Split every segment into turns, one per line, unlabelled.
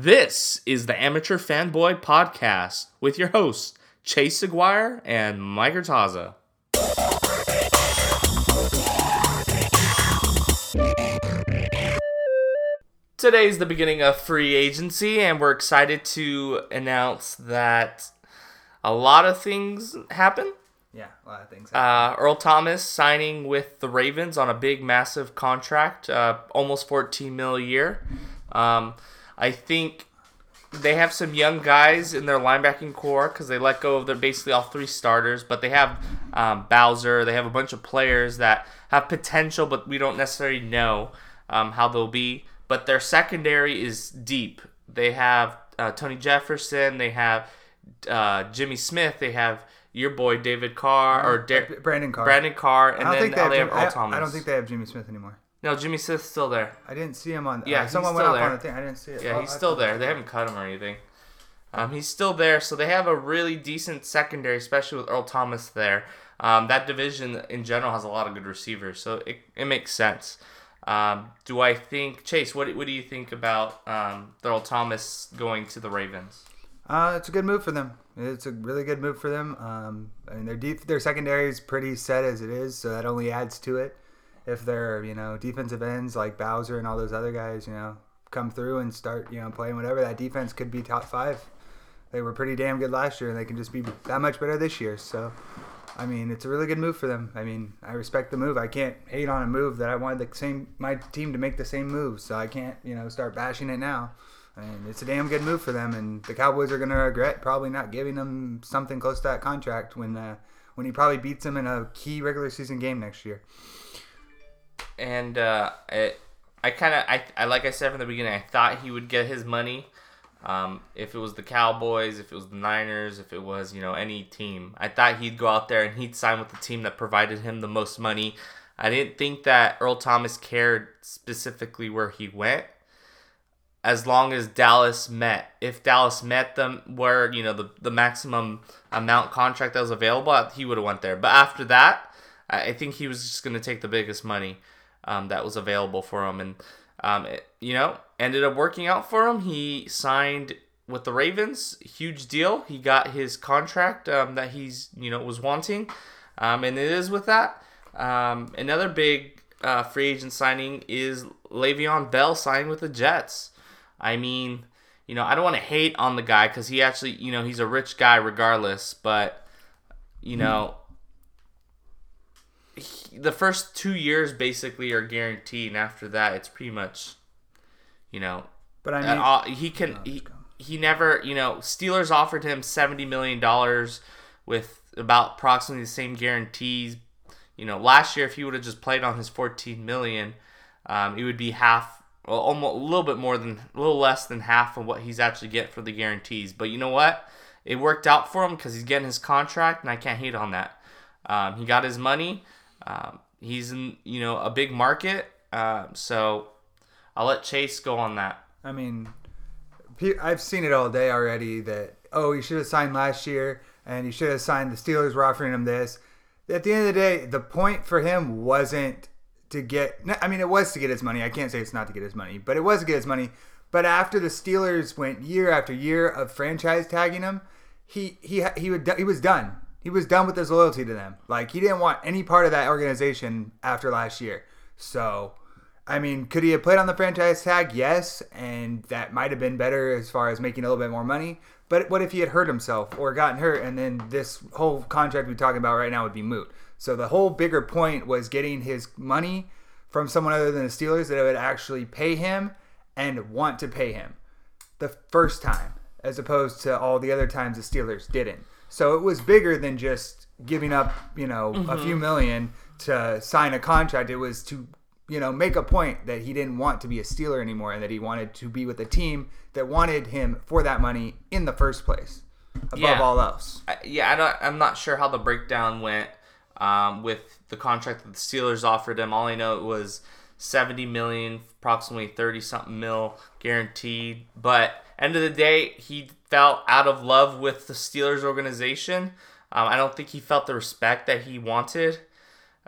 This is the Amateur Fanboy Podcast with your hosts, Chase Aguirre and Mike Urtaza. Today's the beginning of free agency, and we're excited to announce that a lot of things happen.
Yeah, a lot of things.
Uh, Earl Thomas signing with the Ravens on a big, massive contract, uh, almost 14 mil a year. Um, I think they have some young guys in their linebacking corps because they let go of their basically all three starters, but they have um, Bowser. They have a bunch of players that have potential, but we don't necessarily know um, how they'll be. But their secondary is deep. They have uh, Tony Jefferson. They have uh, Jimmy Smith. They have your boy David Carr or Da-
Brandon Carr.
Brandon Carr, and then
they have,
they have
I,
Thomas.
I don't think they have Jimmy Smith anymore.
No, Jimmy Smith's still there.
I didn't see him on.
Yeah,
uh, someone went up
there.
on the thing. I didn't see it.
Yeah,
Oh,
he's
I
still there. They haven't cut him or anything. Um, he's still there, so they have a really decent secondary, especially with Earl Thomas there. Um, that division in general has a lot of good receivers, so it, it makes sense. Um, do I think Chase? What, what do you think about um, Earl Thomas going to the Ravens?
Uh, it's a good move for them. It's a really good move for them. Um, I mean, their deep, their secondary is pretty set as it is, so that only adds to it. If their, you know, defensive ends like Bowser and all those other guys, you know, come through and start, you know, playing whatever, that defense could be top five. They were pretty damn good last year, and they can just be that much better this year. So, I mean, it's a really good move for them. I mean, I respect the move. I can't hate on a move that I wanted the same my team to make the same move, so I can't, you know, start bashing it now. And it's a damn good move for them, and the Cowboys are going to regret probably not giving him something close to that contract when uh, when he probably beats them in a key regular season game next year.
And uh, it, I kind of, I, I like I said from the beginning, I thought he would get his money. Um, if it was the Cowboys, if it was the Niners, if it was you know any team, I thought he'd go out there and he'd sign with the team that provided him the most money. I didn't think that Earl Thomas cared specifically where he went, as long as Dallas met. If Dallas met them where you know the the maximum amount contract that was available, he would have went there. But after that, I I think he was just going to take the biggest money um, that was available for him, and um, it, you know, ended up working out for him. He signed with the Ravens, huge deal. He got his contract um, that he's you know was wanting, um, and it is with that. Um, another big uh, free agent signing is Le'Veon Bell signing with the Jets. I mean, you know, I don't want to hate on the guy because he actually, you know, he's a rich guy regardless, but you know he- the first two years basically are guaranteed, and after that, it's pretty much, you know,
But I mean,
uh, uh, he can he, he never you know Steelers offered him seventy million dollars with about approximately the same guarantees. You know, last year if he would have just played on his fourteen million, um, it would be half, well, almost a little bit more than a little less than half of what he's actually get for the guarantees. But you know what? It worked out for him because he's getting his contract, and I can't hate on that. Um, he got his money. Um, he's in you know a big market, um, so I'll let Chase go on that.
I mean, I've seen it all day already. That oh, he should have signed last year, and he should have signed. The Steelers were offering him this. At the end of the day, the point for him wasn't to get. I mean, it was to get his money. I can't say it's not to get his money, but it was to get his money. But after the Steelers went year after year of franchise tagging him, he he he would he was done. He was done with his loyalty to them. Like he didn't want any part of that organization after last year. So I mean, could he have played on the franchise tag? Yes, and that might have been better as far as making a little bit more money. But what if he had hurt himself or gotten hurt, and then this whole contract we're talking about right now would be moot? So the whole bigger point was getting his money from someone other than the Steelers that would actually pay him and want to pay him the first time, as opposed to all the other times the Steelers didn't. So it was bigger than just giving up, you know, a few million to sign a contract. It was to, you know, make a point that he didn't want to be a Steeler anymore and that he wanted to be with a team that wanted him for that money in the first place, above
Yeah.
all else.
I- yeah, I don't, I'm not sure how the breakdown went um, with the contract that the Steelers offered him. All I know it was 70 million, approximately 30 something mil guaranteed. But end of the day, he felt out of love with the Steelers organization. Um, I don't think he felt the respect that he wanted.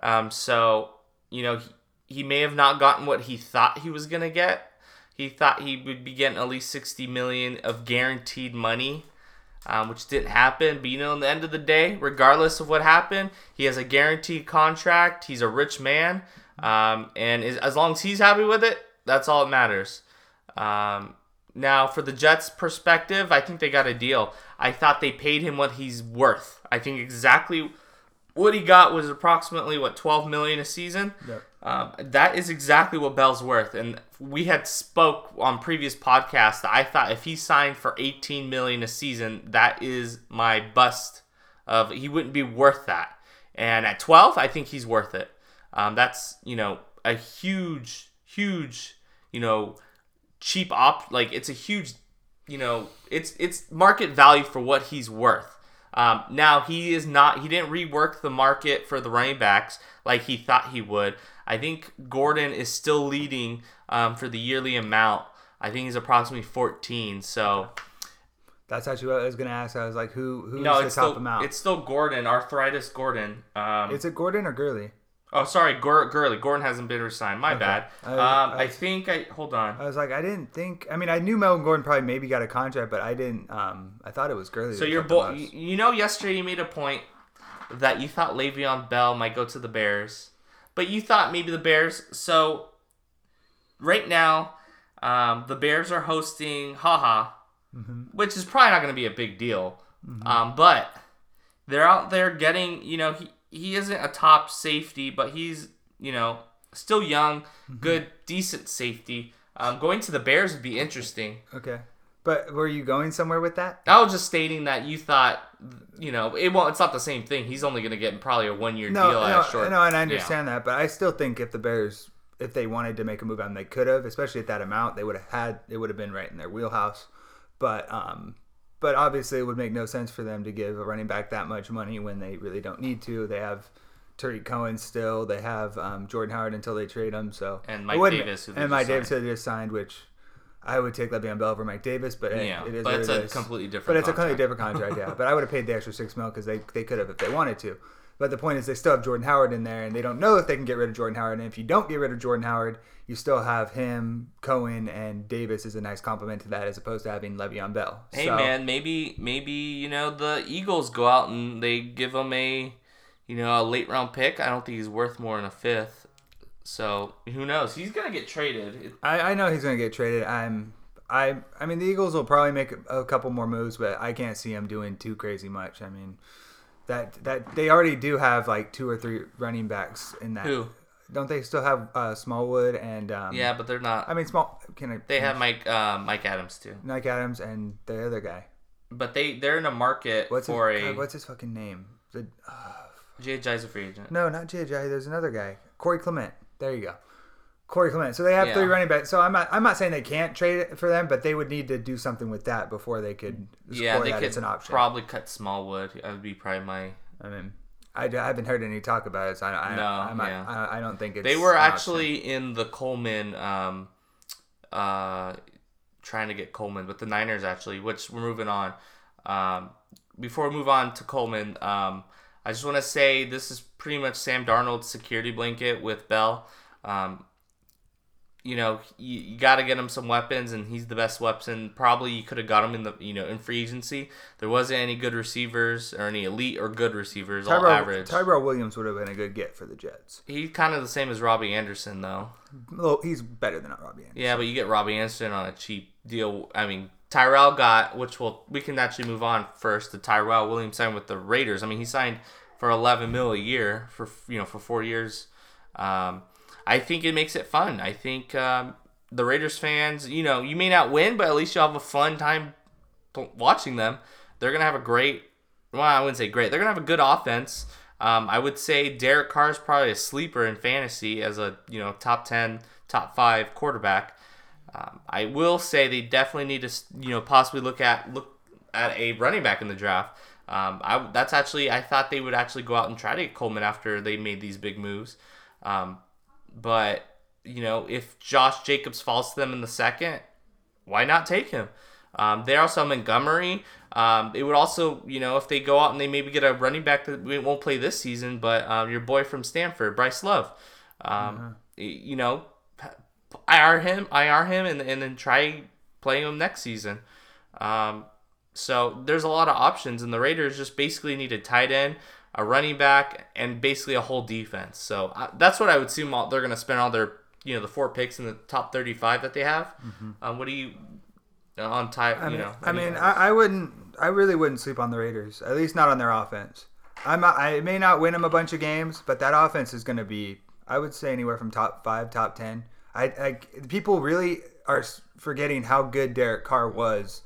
Um, so you know, he, he may have not gotten what he thought he was gonna get. he thought he would be getting at least 60 million of guaranteed money, um, which didn't happen. But you know, in the end of the day, regardless of what happened, he has a guaranteed contract. He's a rich man, um, and as long as he's happy with it, that's all that matters. Um, now, for the Jets' perspective, I think they got a deal. I thought they paid him what he's worth. I think exactly what he got was approximately what 12 million a season.
Yep.
Um, that is exactly what Bell's worth, and we had spoke on previous podcasts that I thought if he signed for 18 million a season, that is my bust. Of he wouldn't be worth that, and at 12, I think he's worth it. Um, that's you know a huge, huge, you know, cheap op. Like it's a huge, you know, it's it's market value for what he's worth. Um, now he is not. He didn't rework the market for the running backs like he thought he would. I think Gordon is still leading um, for the yearly amount. I think he's approximately 14. So
That's actually what I was gonna ask. I was like, who who's
no,
the top
still
amount?
it's still Gordon, arthritis Gordon. Um,
Is it Gordon or Gurley?
Oh, sorry, Gur- Gurley. Gordon hasn't been resigned. My bad.
I-
um,
I-
I think I hold on.
I was like, I didn't think. I mean, I knew Melvin Gordon probably maybe got a contract, but I didn't. Um, I thought it was Gurley.
So
that
your
kept
boy, you know, yesterday you made a point that you thought Le'Veon Bell might go to the Bears, but you thought maybe the Bears. So right now, um, the Bears are hosting Ha Ha, which is probably not going to be a big deal. Um, but they're out there getting, you know, he he isn't a top safety, but he's you know still young, good, decent safety. Um, going to the Bears would be interesting.
Okay, but were you going somewhere with that?
I was just stating that you thought, you know, it won't. It's not the same thing. He's only going to get probably a one year
No,
deal
no,
short.
no, and I understand that, but I still think if the Bears, if they wanted to make a move on, they could have, especially at that amount, they would have had, it would have been right in their wheelhouse. But, um, but obviously, it would make no sense for them to give a running back that much money when they really don't need to. They have Tarik Cohen still. They have um, Jordan Howard until they trade him. So
And
it
Mike Davis, who they
and Mike Davis who they just signed, which I would take Le'Veon Bell over Mike Davis, but
Yeah,
it is
but it's
it
a completely different
But it's a completely different contract, yeah. But I would have paid the extra six mil because they, they could have if they wanted to. But the point is, they still have Jordan Howard in there, and they don't know if they can get rid of Jordan Howard. And if you don't get rid of Jordan Howard, you still have him, Cohen, and Davis is a nice complement to that, as opposed to having Le'Veon Bell.
Hey
So-
man, maybe maybe you know the Eagles go out and they give him a, you know, a late round pick. I don't think he's worth more than a fifth. So who knows? He's gonna get traded.
I, I know he's going to get traded. I'm. I, I mean, the Eagles will probably make a, a couple more moves, but I can't see him doing too crazy much. I mean, that that they already do have like two or three running backs in that.
Who?
Don't they still have uh, Smallwood and um,
Yeah, but they're not.
I mean, small. Can I?
They have Mike uh, Mike Adams too,
Mike Adams and the other guy.
but they they're in a market
What's his,
for
God,
a
what's his fucking name? The, uh,
Jay Ajayi's a free agent.
no, not JJ. There's another guy. Corey Clement. There you go. Corey Clement. So they have
Yeah.
three running backs. So I'm not. I'm not saying they can't trade it for them, but they would need to do something with that before they could.
Yeah, they
that
could
it's an option.
probably cut Smallwood. That would be probably my.
I mean, I, I haven't heard any talk about it. So I, I,
No,
not,
yeah.
I, I don't think it's.
They were
an option.
actually in the Coleman, um, uh, trying to get Coleman, but the Niners actually, which we're moving on. Um, before we move on to Coleman, um, I just want to say this is pretty much Sam Darnold's security blanket with Bell. Um, you know, you, you got to get him some weapons, and he's the best weapon. Probably you could have got him in the you know in free agency. There wasn't any good receivers or any elite or good receivers, all
Tyrell,
average.
Tyrell Williams would have been a good get for the Jets.
He's kind of the same as Robby Anderson, though.
Well, he's better than Robby Anderson.
Yeah, but you get Robby Anderson on a cheap deal. I mean, Tyrell got, which will we can actually move on first. The Tyrell Williams signed with the Raiders. I mean, he signed for 11 mil a year for you know for four years. Um, I think it makes it fun. I think um, the Raiders fans, you know, you may not win, but at least you'll have a fun time watching them. They're gonna have a great. Well, I wouldn't say great. They're gonna have a good offense. Um, I would say Derek Carr is probably a sleeper in fantasy as a you know top ten, top five quarterback. Um, I will say they definitely need to you know possibly look at look at a running back in the draft. Um, I that's actually I thought they would actually go out and try to get Coleman after they made these big moves. Um, but you know if Josh Jacobs falls to them in the second, why not take him? Um, they also Montgomery. Um, it would also, you know, if they go out and they maybe get a running back that we won't play this season, but um, your boy from Stanford, Bryce Love. Um, y- You know, IR him, IR him, and, and then try playing him next season. Um, so there's a lot of options, and the Raiders just basically need a tight end, a running back, and basically a whole defense. So that's what I would assume all, they're going to spend all their, you know, the four picks in the top 35 that they have. Mm-hmm. Um, what do you uh, on type?
I
you
mean,
know,
I mean, I, I wouldn't, I really wouldn't sleep on the Raiders. At least not on their offense. I'm, I may not win them a bunch of games, but that offense is going to be, I would say, anywhere from top five, top ten. I, I people really are forgetting how good Derek Carr was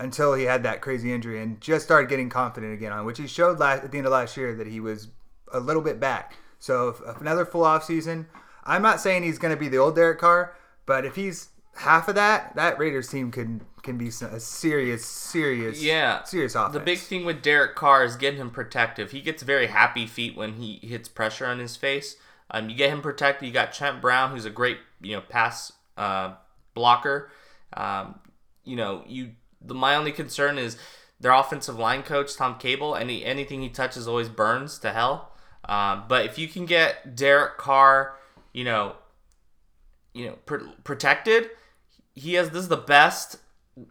until he had that crazy injury and just started getting confident again on which he showed last, at the end of last year that he was a little bit back. So if, if another full off season, I'm not saying he's going to be the old Derek Carr, but if he's half of that, that Raiders team can can be a serious, serious,
yeah,
serious offense.
The big thing with Derek Carr is getting him protective. He gets very happy feet when he hits pressure on his face. Um, you get him protected. You got Trent Brown, who's a great you know pass uh, blocker. Um, you know you the my only concern is their offensive line coach Tom Cable. Any anything he touches always burns to hell. Um, but if you can get Derek Carr, you know, you know, pr- protected, he has this is the best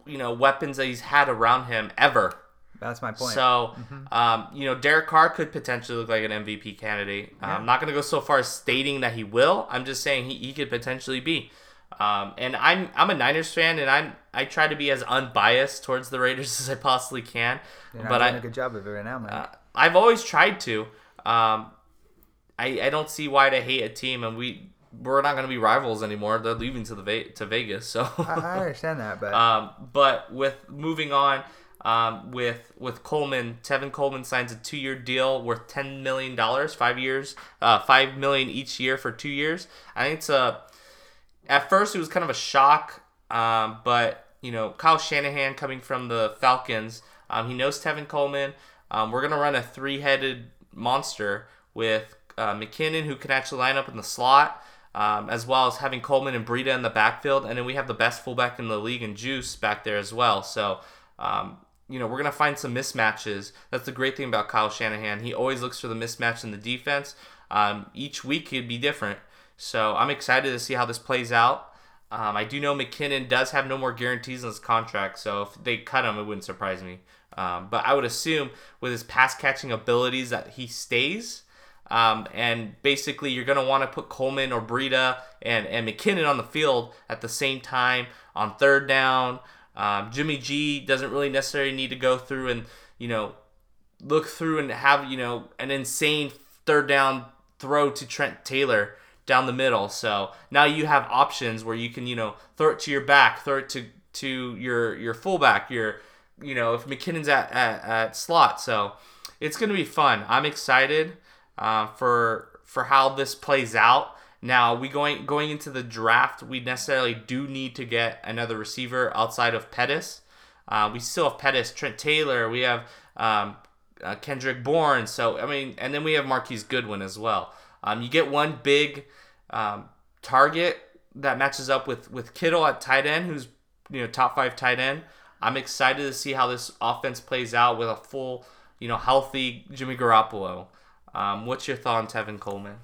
you know weapons that he's had around him ever.
That's my point.
So, mm-hmm. um, you know, Derek Carr could potentially look like an MVP candidate. Yeah. I'm not going to go so far as stating that he will. I'm just saying he, he could potentially be. Um, and I'm I'm a Niners fan, and I'm I try to be as unbiased towards the Raiders as I possibly can.
You're but doing I, a good job of it right now, man. Uh,
I've always tried to. Um, I I don't see why to hate a team, and we we're not going to be rivals anymore. They're leaving to the Ve- to Vegas, so
I, I understand that, but
um, but with moving on. Um, with with Coleman, Tevin Coleman signs a two year deal worth ten million dollars, five years, uh, five million each year for two years. I think it's a. At first, it was kind of a shock, um, but you know Kyle Shanahan coming from the Falcons, um, he knows Tevin Coleman. Um, we're gonna run a three headed monster with uh, McKinnon, who can actually line up in the slot um, as well as having Coleman and Breida in the backfield. And then we have the best fullback in the league and Juice back there as well. So, um, you know, we're going to find some mismatches. That's the great thing about Kyle Shanahan. He always looks for the mismatch in the defense. Um, each week he'd be different. So I'm excited to see how this plays out. Um, I do know McKinnon does have no more guarantees in his contract, so if they cut him, it wouldn't surprise me. Um, but I would assume with his pass catching abilities that he stays. Um, and basically, you're going to want to put Coleman or Breida and, and McKinnon on the field at the same time on third down. Um, Jimmy G doesn't really necessarily need to go through and, you know, look through and have, you know, an insane third down throw to Trent Taylor down the middle. So now you have options where you can, you know, throw it to your back, throw it to, to your, your fullback, your, you know, if McKinnon's at, at, at slot. So it's going to be fun. I'm excited uh, for for how this plays out. Now, we going going into the draft, we necessarily do need to get another receiver outside of Pettis. Uh, we still have Pettis, Trent Taylor, we have um, uh, Kendrick Bourne. So I mean, and then we have Marquise Goodwin as well. Um, you get one big um, target that matches up with with Kittle at tight end, who's you know top five tight end. I'm excited to see how this offense plays out with a full, you know, healthy Jimmy Garoppolo. Um, what's your thought on Tevin Coleman?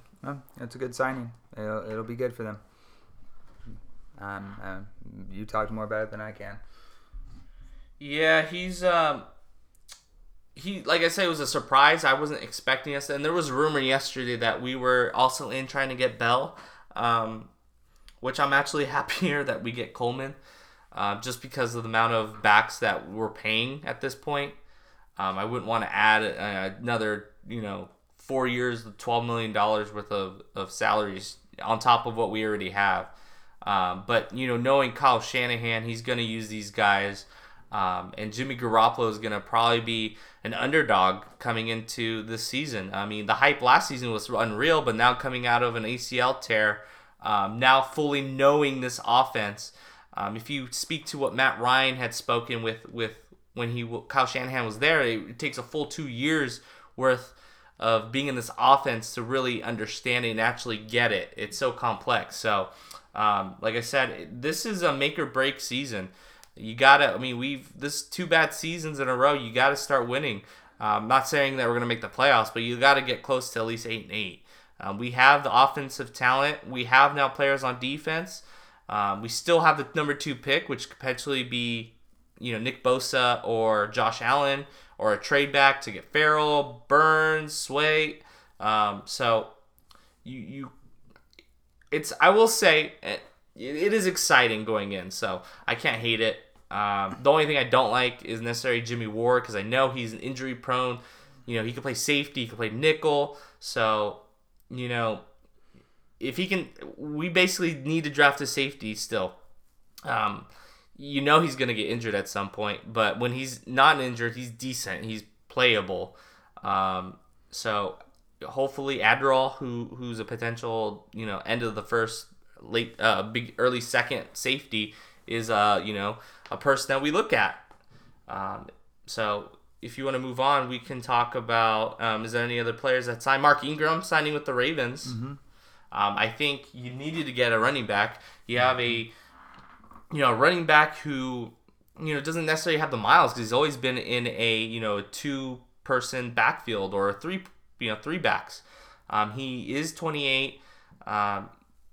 That's a good signing. It'll, it'll be good for them. Um, uh, you talked more about it than I can.
Yeah, he's um, he like I said, it was a surprise. I wasn't expecting us, and there was rumor yesterday that we were also in trying to get Bell, um, which I'm actually happier that we get Coleman, uh, just because of the amount of backs that we're paying at this point. Um, I wouldn't want to add uh, another, you know, four years, twelve million dollars worth of, of salaries on top of what we already have. Um, but you know, knowing Kyle Shanahan, he's going to use these guys, um, and Jimmy Garoppolo is going to probably be an underdog coming into this season. I mean, the hype last season was unreal, but now coming out of an ACL tear, um, now fully knowing this offense. Um, if you speak to what Matt Ryan had spoken with with when he Kyle Shanahan was there, it, it takes a full two years worth of being in this offense to really understand it and actually get it. It's so complex. So, um, like I said, this is a make or break season. You gotta. I mean, we've this two bad seasons in a row. You gotta start winning. Um, not saying that we're gonna make the playoffs, but you gotta get close to at least eight and eight. Um, we have the offensive talent. We have now players on defense. Um, we still have the number two pick, which could potentially be, you know, Nick Bosa or Josh Allen or a trade back to get Ferrell, Burns, Sway. Um, so you you, it's I will say it, it is exciting going in. So I can't hate it. Um, the only thing I don't like is necessarily Jimmy Ward because I know he's an injury prone. You know, he can play safety, he can play nickel. So, you know, if he can, we basically need to draft a safety still. Um, you know he's going to get injured at some point, but when he's not injured, he's decent. He's playable. Um, so hopefully Adderley, who who's a potential you know end of the first, late, uh, big early second safety, is uh you know a person that we look at. Um, so if you want to move on, we can talk about um, is there any other players that sign? Mark Ingram signing with the Ravens.
Mm-hmm.
Um, I think you needed to get a running back. You have a you know, running back who, you know, doesn't necessarily have the miles because he's always been in a, you know, two person backfield or a three, you know, three backs. Um, he is 28, um,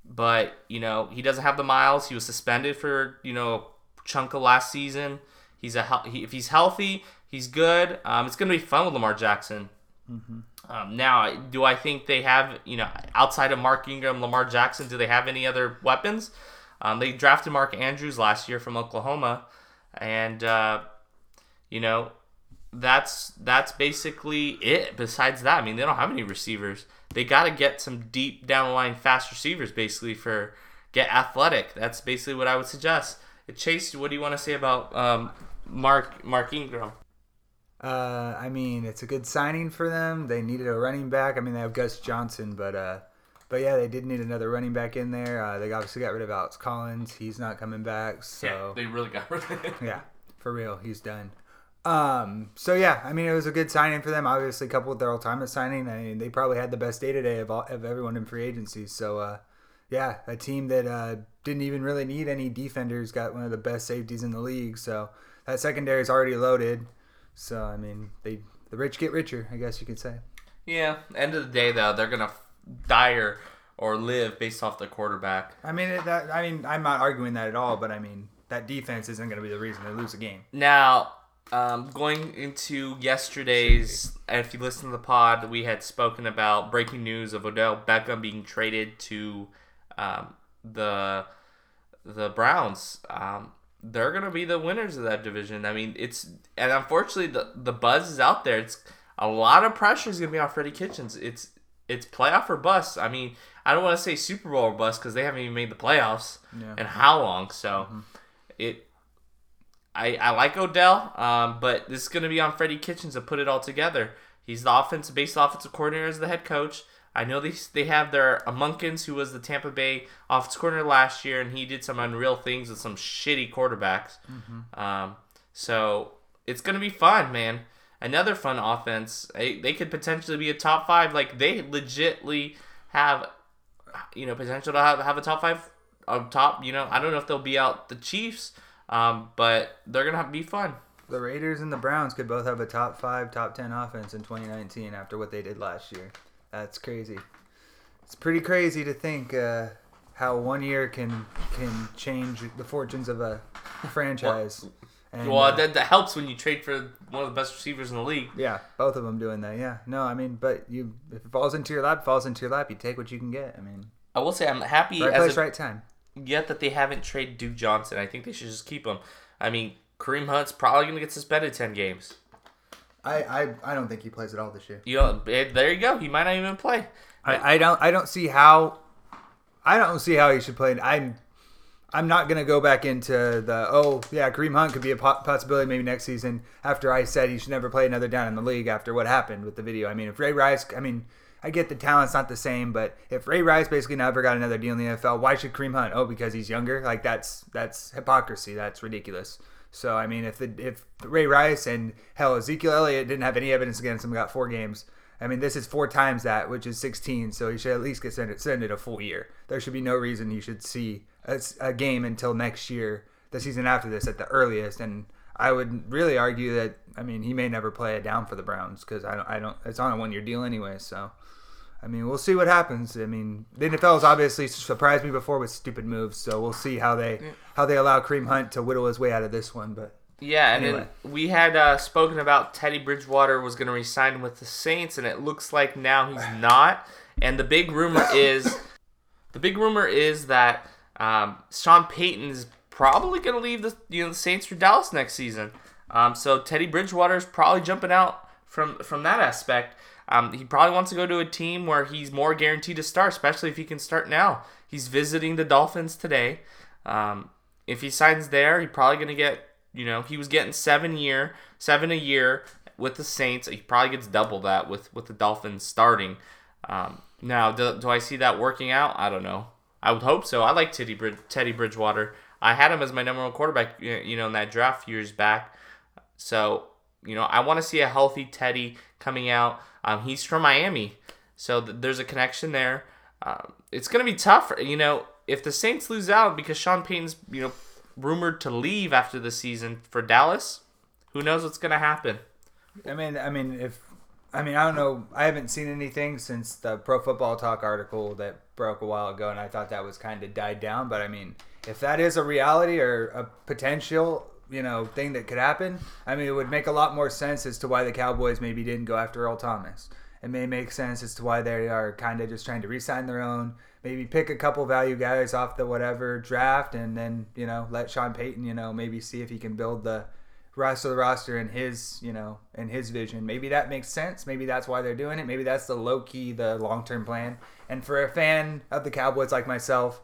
but, you know, he doesn't have the miles. He was suspended for, you know, a chunk of last season. He's a, he, if he's healthy, he's good. Um, it's going to be fun with Lamar Jackson.
Mm-hmm.
Um, now, do I think they have, you know, outside of Mark Ingram, Lamar Jackson, do they have any other weapons? Um, they drafted Mark Andrews last year from Oklahoma, and uh, you know that's that's basically it. Besides that, I mean they don't have any receivers. They got to get some deep down the line fast receivers basically for get athletic. That's basically what I would suggest. Chase, what do you want to say about um, Mark Mark Ingram?
Uh, I mean, it's a good signing for them. They needed a running back. I mean, they have Gus Johnson, but uh, but yeah, they did need another running back in there. Uh, they obviously got rid of Alex Collins. He's not coming back. So
yeah, they really got rid of him.
yeah, for real, he's done. Um, so yeah, I mean, it was a good signing for them. Obviously, coupled with their ultimate signing, I mean, they probably had the best day today of all, of everyone in free agency. So uh, yeah, a team that uh, didn't even really need any defenders got one of the best safeties in the league. So that secondary is already loaded. So I mean, they the rich get richer, I guess you could say.
Yeah. End of the day, though, they're gonna die or, or live based off the quarterback.
I mean, that, I mean, I'm not arguing that at all, but I mean, that defense isn't going to be the reason they lose a game.
Now, um, going into yesterday's, if you listen to the pod, we had spoken about breaking news of Odell Beckham being traded to um, the the Browns. Um, they're gonna be the winners of that division. I mean, it's and unfortunately the the buzz is out there. It's a lot of pressure is gonna be on Freddie Kitchens. It's it's playoff or bust. I mean, I don't want to say Super Bowl or bust because they haven't even made the playoffs.
Yeah.
And how long? So
Mm-hmm.
it. I, I like Odell, um, but this is going to be on Freddie Kitchens to put it all together. He's the offensive based offensive coordinator as the head coach. I know they they have their Amunkins, who was the Tampa Bay offensive coordinator last year, and he did some unreal things with some shitty quarterbacks. Um, so it's gonna be fun, man. Another fun offense. They, they could potentially be a top five. Like they legitly have, you know, potential to have, have a top five, a top. You know, I don't know if they'll be out the Chiefs, um, but they're gonna have, be fun.
The Raiders and the Browns could both have a top five, top ten offense in 2019 after what they did last year. That's crazy. It's pretty crazy to think uh, how one year can can change the fortunes of a franchise. And,
well,
uh,
that, that helps when you trade for one of the best receivers in the league.
yeah, both of them doing that. Yeah, no, I mean, but you if it falls into your lap, it falls into your lap. You take what you can get. I mean,
I will say I'm happy
right
as
place,
a,
right time.
yet that they haven't traded Duke Johnson. I think they should just keep him. I mean, Kareem Hunt's probably going to get suspended 10 games.
I, I I don't think he plays at all this year.
You know, eh, there you go. He might not even play.
I, I don't I don't see how I don't see how he should play. I'm I'm not gonna go back into the oh yeah Kareem Hunt could be a possibility maybe next season after I said he should never play another down in the league after what happened with the video. I mean if Ray Rice I mean I get the talent's not the same, but if Ray Rice basically never got another deal in the NFL, why should Kareem Hunt? Oh, because he's younger. Like that's that's hypocrisy. That's ridiculous. So I mean, if the if Ray Rice and hell Ezekiel Elliott didn't have any evidence against him, got four games. I mean, this is four times that, which is 16. So he should at least get sent sent it a full year. There should be no reason he should see a, a game until next year, the season after this at the earliest. And I would really argue that I mean he may never play it down for the Browns because I don't I don't it's on a one year deal anyway. So I mean, we'll see what happens. I mean, the NFL has obviously surprised me before with stupid moves, so we'll see how they how they allow Kareem Hunt to whittle his way out of this one. But
Yeah, and
Anyway.
then we had uh, spoken about Teddy Bridgewater was going to resign with the Saints, and it looks like now he's not. And the big rumor is, the big rumor is that um, Sean Payton is probably going to leave the you know the Saints for Dallas next season. Um, so Teddy Bridgewater is probably jumping out from from that aspect. Um, he probably wants to go to a team where he's more guaranteed to start, especially if he can start now. He's visiting the Dolphins today. Um, if he signs there, he's probably going to get, you know, he was getting seven year, seven a year with the Saints. He probably gets double that with with the Dolphins starting. Um, now, do, do I see that working out? I don't know. I would hope so. I like Teddy Brid- Teddy Bridgewater. I had him as my number one quarterback, you you know, in that draft years back. So, you know, I want to see a healthy Teddy coming out. Um, he's from Miami, so th- there's a connection there. Um, it's going to be tough, you know, if the Saints lose out because Sean Payton's, you know, rumored to leave after the season for Dallas. Who knows what's going to happen?
I mean, I mean, if I mean, I don't know. I haven't seen anything since the Pro Football Talk article that broke a while ago, and I thought that was kind of died down. But I mean, if that is a reality or a potential, you know, thing that could happen, I mean, it would make a lot more sense as to why the Cowboys maybe didn't go after Earl Thomas. It may make sense as to why they are kind of just trying to re-sign their own, maybe pick a couple value guys off the whatever draft, and then you know let Sean Payton, you know, maybe see if he can build the rest of the roster in his, you know, in his vision. Maybe that makes sense. Maybe that's why they're doing it. Maybe that's the low key, the long term plan. And for a fan of the Cowboys like myself,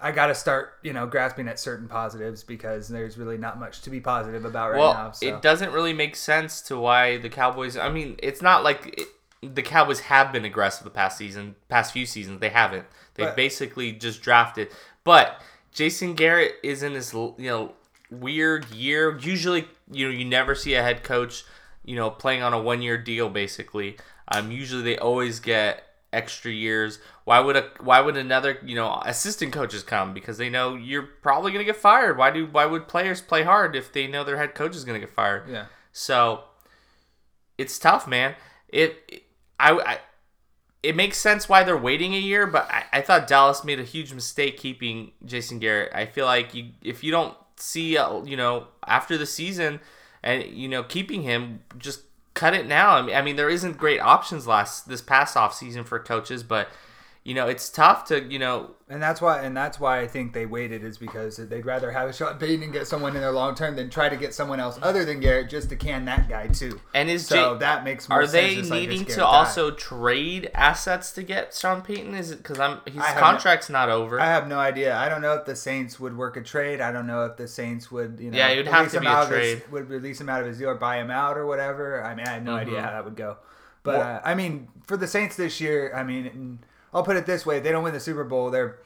I got to start, you know, grasping at certain positives because there's really not much to be positive about right
well,
now. So.
it doesn't really make sense to why the Cowboys. I mean, it's not like it, the Cowboys have been aggressive the past season, past few seasons. They haven't. They
But-
basically just drafted. But Jason Garrett is in this, you know, weird year. Usually, you know, you never see a head coach, you know, playing on a one-year deal. Basically, um, usually they always get extra years. Why would a why would another you know assistant coaches come because they know you're probably gonna get fired. Why do why would players play hard if they know their head coach is gonna get fired?
yeah.
So it's tough, man. It, it- I, I it makes sense why they're waiting a year, but I, I thought Dallas made a huge mistake keeping Jason Garrett. I feel like you if you don't see uh, you know after the season and you know keeping him just cut it now. I mean, I mean there isn't great options last this past off season for coaches, but you know it's tough to you know
And that's why, and that's why I think they waited is because they'd rather have a Sean Payton and get someone in their long term than try to get someone else other than Garrett just to can that guy too.
and is
So
Jay-
that makes more
Are
sense.
they needing to also trade assets to get Sean Payton? Is it because I'm his
have no-
contract's not over?
I have no idea. I don't know if the Saints would work a trade. I don't know if the Saints would, you know,
Yeah, it would have
release
to
him
be a
out of his- would release him out of his deal or buy him out or whatever. I mean, I have no idea
Mhm.
how that would go. But
Well-
uh, I mean, for the Saints this year, I mean, I'll put it this way: if they don't win the Super Bowl, they're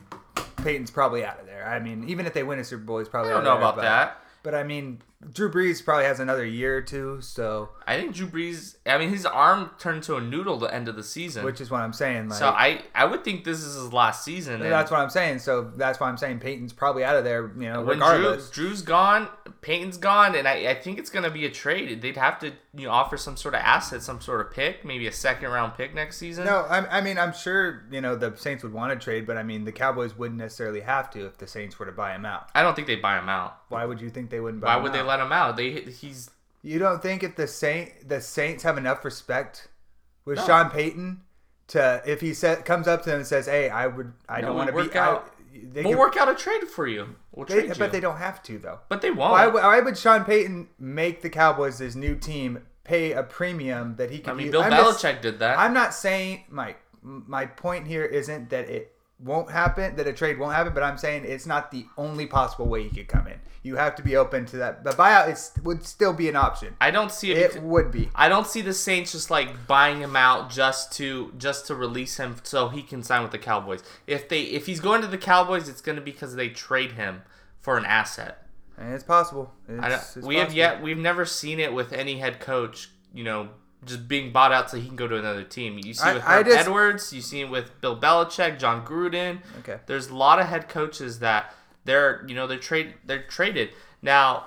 Payton's probably out of there. I mean, even if they win a Super Bowl, he's probably.
I don't
out
know
there,
about
but,
that.
But I mean, Drew Brees probably has another year or two, so
I think Drew Brees. I mean, his arm turned to a noodle the end of the season.
which is what I'm saying. Like,
so I, I would think this is his last season. and
that's what I'm saying. So that's why I'm saying Payton's probably out of there. You know,
when Drew,
regardless.
Drew's gone, Payton's gone, and I, I think it's gonna be a trade. They'd have to you know offer some sort of asset, some sort of pick, maybe a second round pick next season.
No, I, I mean I'm sure you know the Saints would want to trade, but I mean the Cowboys wouldn't necessarily have to if the Saints were to buy him out.
I don't think they'd buy him out.
Why would you think they wouldn't buy?
Why
him
would they
out?
Let him out? They he's
You don't think if the Saint the Saints have enough respect with
No.
Sean Payton to if he sa- comes up to them and says, "Hey, I would, I
No,
don't want to be
out-
They
we'll
can-
work out a trade for you. We'll
they-
trade you.
but they don't have to though.
But they won't.
Why, would- why would Sean Payton make the Cowboys this new team pay a premium that he could?
I mean,
use?
Bill
I'm just-
Belichick did that.
I'm not saying, Mike. m- My point here isn't that it won't happen, that a trade won't happen, but I'm saying it's not the only possible way he could come in. You have to be open to that. The buyout is, would still be an option.
I don't see it.
It would be.
I don't see the Saints just like buying him out just to just to release him so he can sign with the Cowboys. If they if he's going to the Cowboys, it's going to be because they trade him for an asset.
And it's possible. It's,
I
it's
we have yet we've never seen it with any head coach. You know, just being bought out so he can go to another team. You see it with
I
Herm
just-
Edwards. You see it with Bill Belichick, Jon Gruden.
Okay.
There's a lot of head coaches that they're you know they're trade they're traded now.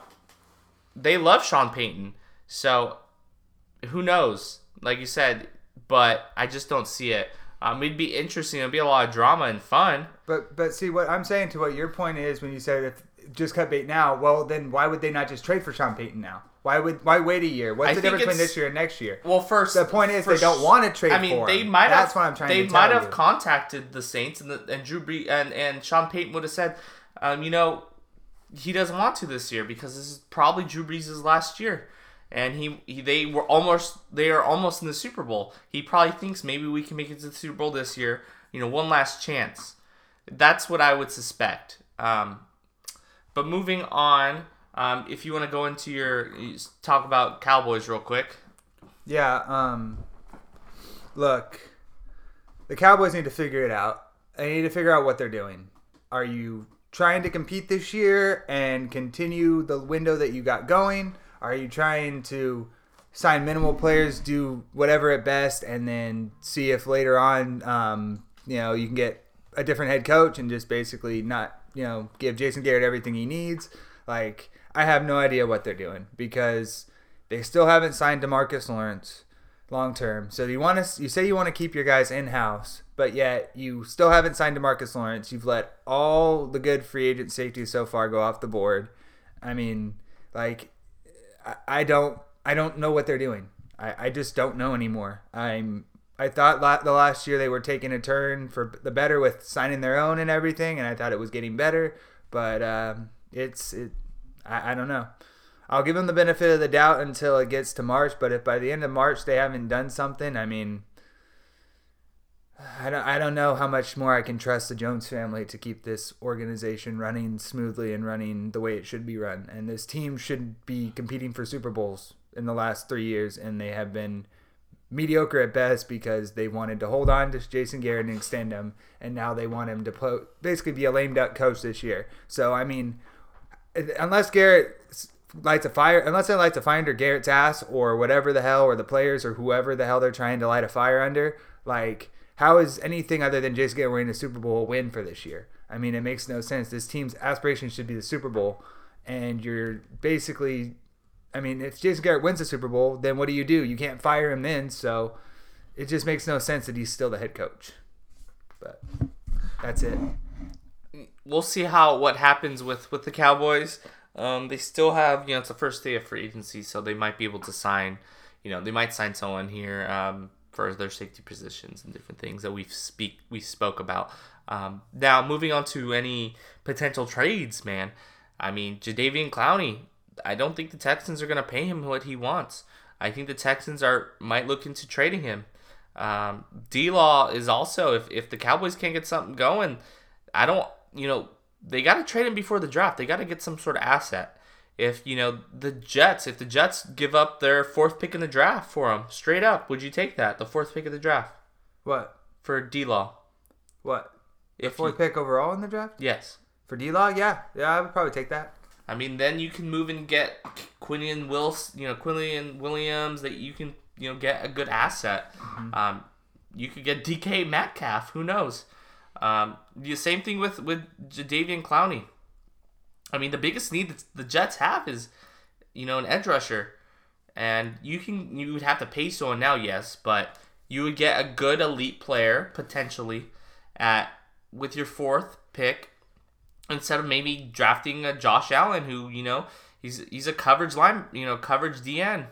They love Sean Payton, so who knows? Like you said, but I just don't see it. Um, it'd be interesting. It'd be a lot of drama and fun.
But but see what I'm saying to what your point is when you said if just cut bait now. Well, then why would they not just trade for Sean Payton now? Why would why wait a year? What's
I
the difference between this year and next year?
Well, first
The point is they don't want to trade
I mean,
for
they
him.
might
That's
have.
what I'm trying
they might have
you.
contacted the Saints, and the, and Drew Brees and and Sean Payton would have said, um, you know, he doesn't want to this year because this is probably Drew Brees' last year, and he, he they were almost they are almost in the Super Bowl. He probably thinks maybe we can make it to the Super Bowl this year. You know, one last chance. That's what I would suspect. Um, but moving on, um, if you want to go into your talk about Cowboys real quick.
Yeah, um look, the Cowboys need to figure it out. They need to figure out what they're doing. Are you trying to compete this year and continue the window that you got going? Are you trying to sign minimal players, do whatever at best, and then see if later on, um, you know, you can get a different head coach and just basically not, you know, give Jason Garrett everything he needs? Like, I have no idea what they're doing because they still haven't signed Demarcus Lawrence long term. So you want to you say you want to keep your guys in house, but yet you still haven't signed Demarcus Lawrence. You've let all the good free agent safeties so far go off the board. I mean, like I, I don't I don't know what they're doing. I, I just don't know anymore. I'm I thought la- the last year they were taking a turn for the better with signing their own and everything, and I thought it was getting better. But um, it's it. I, I don't know. I'll give them the benefit of the doubt until it gets to March. But if by the end of March they haven't done something, I mean, I don't, I don't know how much more I can trust the Jones family to keep this organization running smoothly and running the way it should be run. And this team should be competing for Super Bowls in the last three years, and they have been mediocre at best because they wanted to hold on to Jason Garrett and extend him, and now they want him to basically be a lame duck coach this year. So I mean, unless Garrett lights a fire, unless it lights a fire under Garrett's ass or whatever the hell, or the players or whoever the hell they're trying to light a fire under, like how is anything other than Jason Garrett winning the Super Bowl a win for this year? I mean, it makes no sense. This team's aspiration should be the Super Bowl, and you're basically, I mean, if Jason Garrett wins the Super Bowl, then what do you do? You can't fire him then, so it just makes no sense that he's still the head coach. But that's it.
we'll see how what happens with with the Cowboys. Um, they still have you know it's the first day of free agency, so they might be able to sign. You know they might sign someone here um, for their safety positions and different things that we've speak we spoke about. Um, now moving on to any potential trades, man. I mean Jadeveon Clowney. I don't think the Texans are going to pay him what he wants. I think the Texans are might look into trading him. Um, D Law is also if if the Cowboys can't get something going, I don't you know they got to trade him before the draft. They got to get some sort of asset. If you know the Jets, if the Jets give up their fourth pick in the draft for him, straight up, would you take that? The fourth pick of the draft
What?
for D Law.
What?
If
Fourth
you,
pick overall in the draft
yes,
for D Law? Yeah, yeah, I would probably take that.
I mean then you can move and get Quinnen Wills, you know Quinnen Williams. That you can you know get a good asset. Um, you could get DK Metcalf. Who knows? Um, the same thing with with Jadeveon Clowney. I mean, the biggest need that the Jets have is, you know, an edge rusher, and you can you would have to pay someone now, yes, but you would get a good elite player potentially at with your fourth pick instead of maybe drafting a Josh Allen who you know he's he's a coverage line you know coverage DN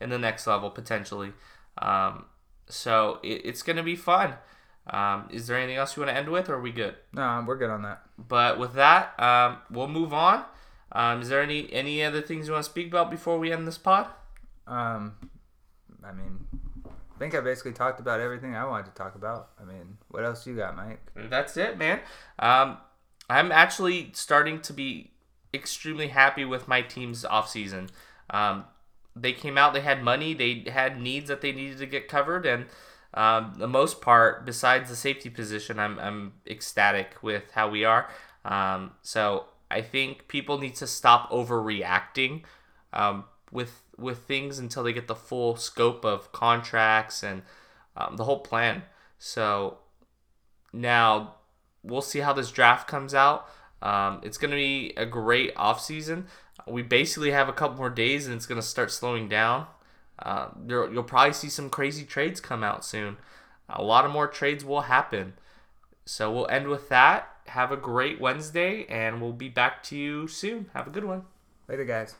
in the next level potentially. Um, so it, it's gonna be fun. Um, is there anything else you want to end with, or are we good?
No, we're good on that.
But with that, um, we'll move on. Um, is there any any other things you want to speak about before we end this pod?
Um, I mean, I think I basically talked about everything I wanted to talk about. I mean, what else you got, Mike?
That's it, man. Um, I'm actually starting to be extremely happy with my team's offseason. Um, they came out, they had money, they had needs that they needed to get covered, and um, the most part, besides the safety position, I'm, I'm ecstatic with how we are. Um, so I think people need to stop overreacting um, with with things until they get the full scope of contracts and um, the whole plan. So now we'll see how this draft comes out. Um, it's going to be a great offseason. We basically have a couple more days and it's going to start slowing down. Uh, there, you'll probably see some crazy trades come out soon. a lot of more trades will happen. So we'll end with that. Have a great Wednesday, and we'll be back to you soon. Have a good one.
Later, guys.